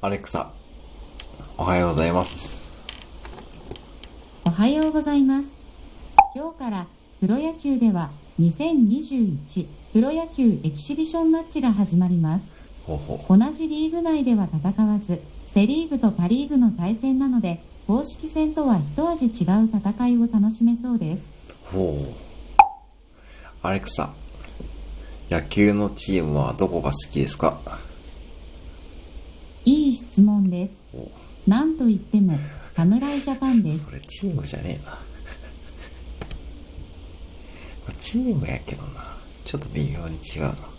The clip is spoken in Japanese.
アレクサ、おはようございます。おはようございます。今日からプロ野球では2021プロ野球エキシビションマッチが始まります。ほうほ同じリーグ内では戦わず、セリーグとパリーグの対戦なので、公式戦とは一味違う戦いを楽しめそうです。う。ほう。アレクサ、野球のチームはどこが好きですか？質問です。おなんといっても、侍ジャパンですそ。れチームじゃねえな。まあチームやけどな。ちょっと微妙に違うな。